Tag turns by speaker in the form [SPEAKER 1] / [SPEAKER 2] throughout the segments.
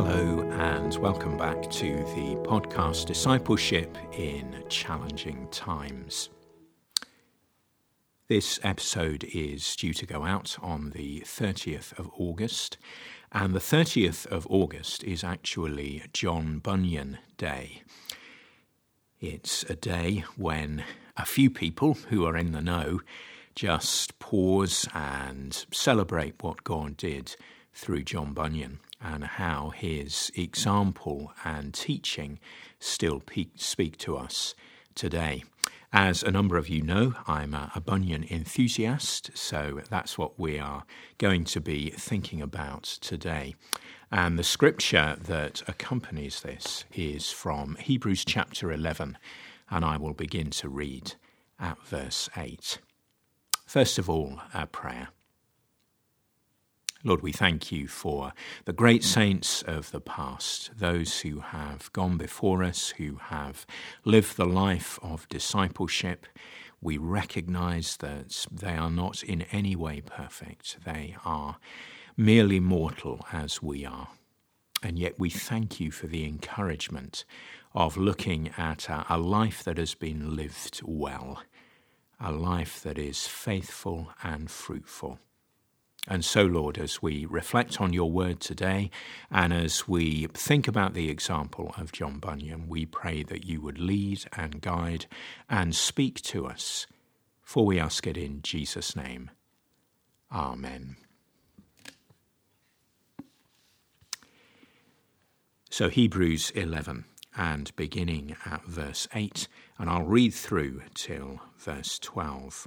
[SPEAKER 1] Hello, and welcome back to the podcast Discipleship in Challenging Times. This episode is due to go out on the 30th of August, and the 30th of August is actually John Bunyan Day. It's a day when a few people who are in the know just pause and celebrate what God did through John Bunyan and how his example and teaching still speak to us today. As a number of you know, I'm a, Bunyan enthusiast, so that's what we are going to be thinking about today. And the scripture that accompanies this is from Hebrews chapter 11, and I will begin to read at verse 8. First of all, a prayer. Lord, we thank you for the great saints of the past, those who have gone before us, who have lived the life of discipleship. We recognize that they are not in any way perfect, they are merely mortal as we are. And yet we thank you for the encouragement of looking at a, a life that has been lived well, a life that is faithful and fruitful. And so, Lord, as we reflect on your word today and as we think about the example of John Bunyan, we pray that you would lead and guide and speak to us. For we ask it in Jesus' name. Amen. So, Hebrews 11 and beginning at verse 8, and I'll read through till verse 12.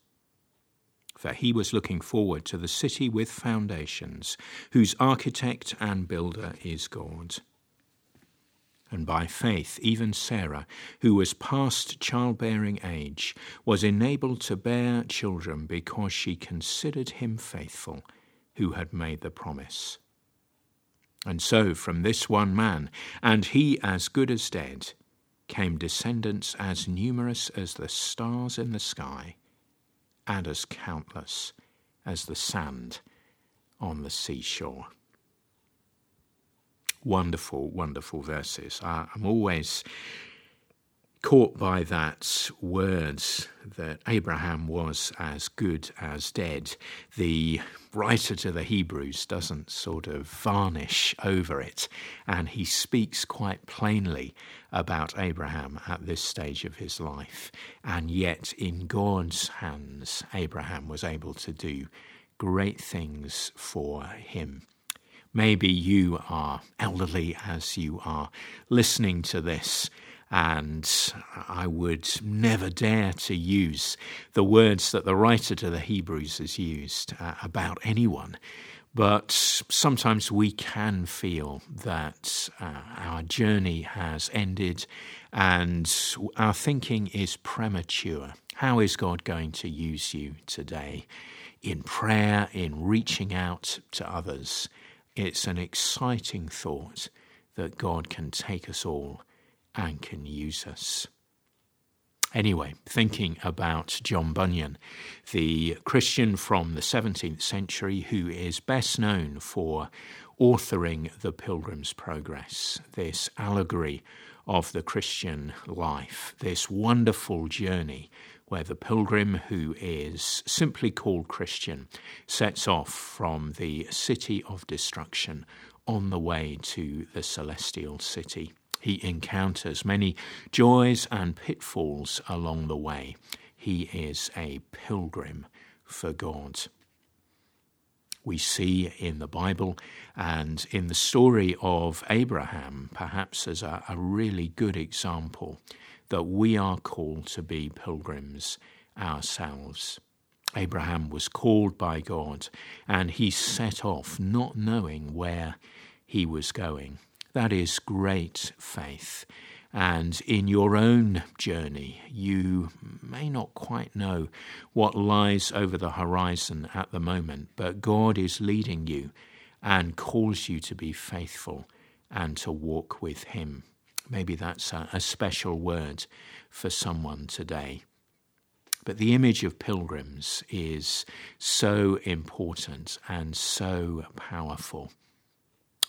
[SPEAKER 1] for he was looking forward to the city with foundations, whose architect and builder is God. And by faith, even Sarah, who was past childbearing age, was enabled to bear children because she considered him faithful who had made the promise. And so, from this one man, and he as good as dead, came descendants as numerous as the stars in the sky and as countless as the sand on the seashore. Wonderful, wonderful verses. I'm always caught by that words that Abraham was as good as dead. The writer to the Hebrews doesn't sort of varnish over it, and he speaks quite plainly about Abraham at this stage of his life. And yet, in God's hands, Abraham was able to do great things for him. Maybe you are elderly as you are listening to this and I would never dare to use the words that the writer to the Hebrews has used uh, about anyone. But sometimes we can feel that uh, our journey has ended and our thinking is premature. How is God going to use you today? In prayer, in reaching out to others, it's an exciting thought that God can take us all and can use us. Anyway, thinking about John Bunyan, the Christian from the 17th century who is best known for authoring The Pilgrim's Progress, this allegory of the Christian life, this wonderful journey where the pilgrim, who is simply called Christian, sets off from the city of destruction on the way to the celestial city he encounters many joys and pitfalls along the way. He is a pilgrim for God. We see in the Bible and in the story of Abraham, perhaps as a, a really good example, that we are called to be pilgrims ourselves. Abraham was called by God and he set off not knowing where he was going That is great faith. And in your own journey, you may not quite know what lies over the horizon at the moment, but God is leading you and calls you to be faithful and to walk with Him. Maybe that's a, a special word for someone today. But the image of pilgrims is so important and so powerful.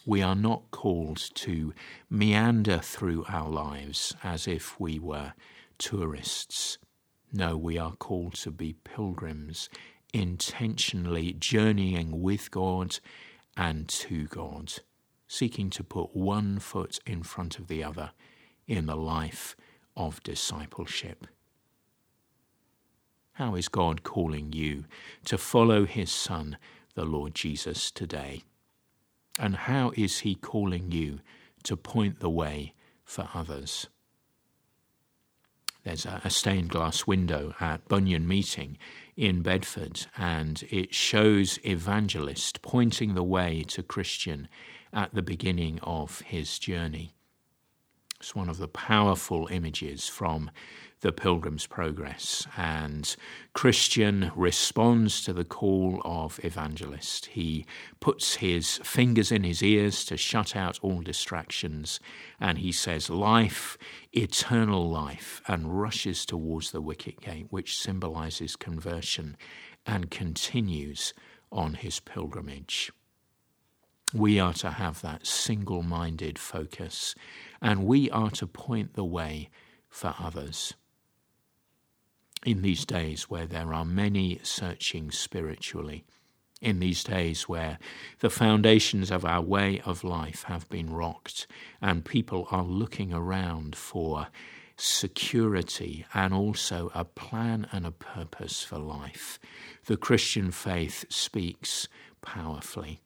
[SPEAKER 1] We are not called to meander through our lives as if we were tourists. No, we are called to be pilgrims, intentionally journeying with God and to God, seeking to put one foot in front of the other in the life of discipleship. How is God calling you to follow his Son, the Lord Jesus, today? And how is He calling you to point the way for others? There's a, stained glass window at Bunyan Meeting in Bedford, and it shows evangelist pointing the way to Christian at the beginning of his journey. It's one of the powerful images from the Pilgrim's Progress. And Christian responds to the call of evangelist. He puts his fingers in his ears to shut out all distractions, and he says, Life, eternal life, and rushes towards the wicket gate, which symbolizes conversion, and continues on his pilgrimage. We are to have that single minded focus, and we are to point the way for others in these days where there are many searching spiritually, in these days where the foundations of our way of life have been rocked and people are looking around for security and also a plan and a purpose for life, the Christian faith speaks powerfully.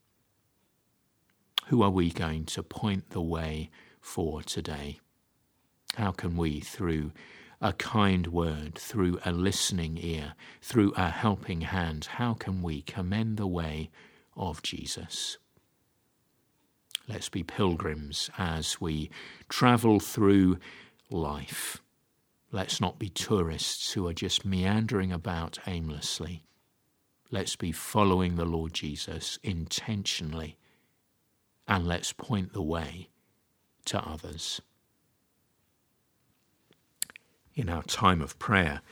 [SPEAKER 1] Who are we going to point the way for today? How can we, through a kind word, through a listening ear, through a helping hand, how can we commend the way of Jesus? Let's be pilgrims as we travel through life. Let's not be tourists who are just meandering about aimlessly. Let's be following the Lord Jesus intentionally and let's point the way to others in our time of prayer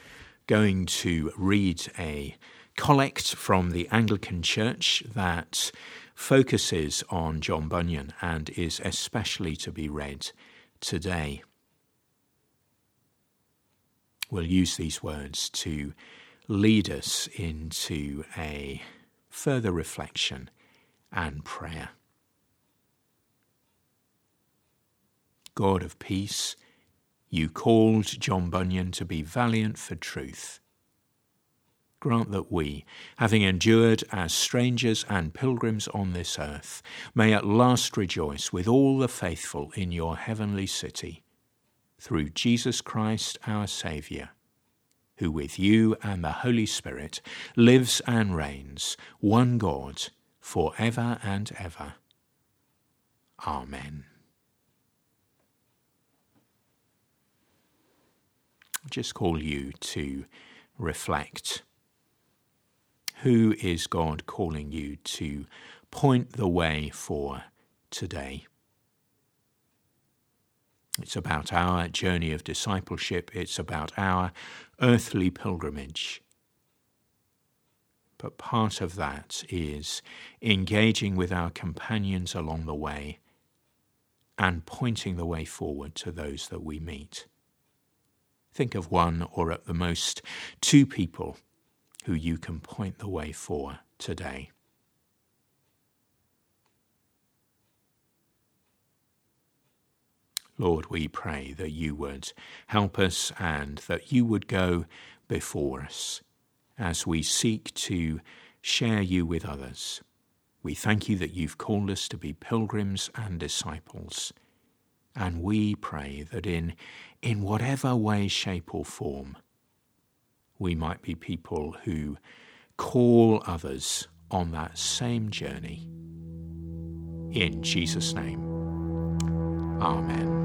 [SPEAKER 1] going to read a collect from the Anglican Church that focuses on John Bunyan and is especially to be read today. We'll use these words to lead us into a further reflection and prayer. God of peace, you called John Bunyan to be valiant for truth. Grant that we, having endured as strangers and pilgrims on this earth, may at last rejoice with all the faithful in your heavenly city, through Jesus Christ our Saviour, who with you and the Holy Spirit lives and reigns, one God, for ever and ever. Amen. Just call you to reflect. Who is God calling you to point the way for today? It's about our journey of discipleship, it's about our earthly pilgrimage. But part of that is engaging with our companions along the way and pointing the way forward to those that we meet. Think of one or at the most two people who you can point the way for today. Lord, we pray that you would help us and that you would go before us as we seek to share you with others. We thank you that you've called us to be pilgrims and disciples. And we pray that in, in whatever way, shape, or form, we might be people who call others on that same journey. In Jesus' name, Amen.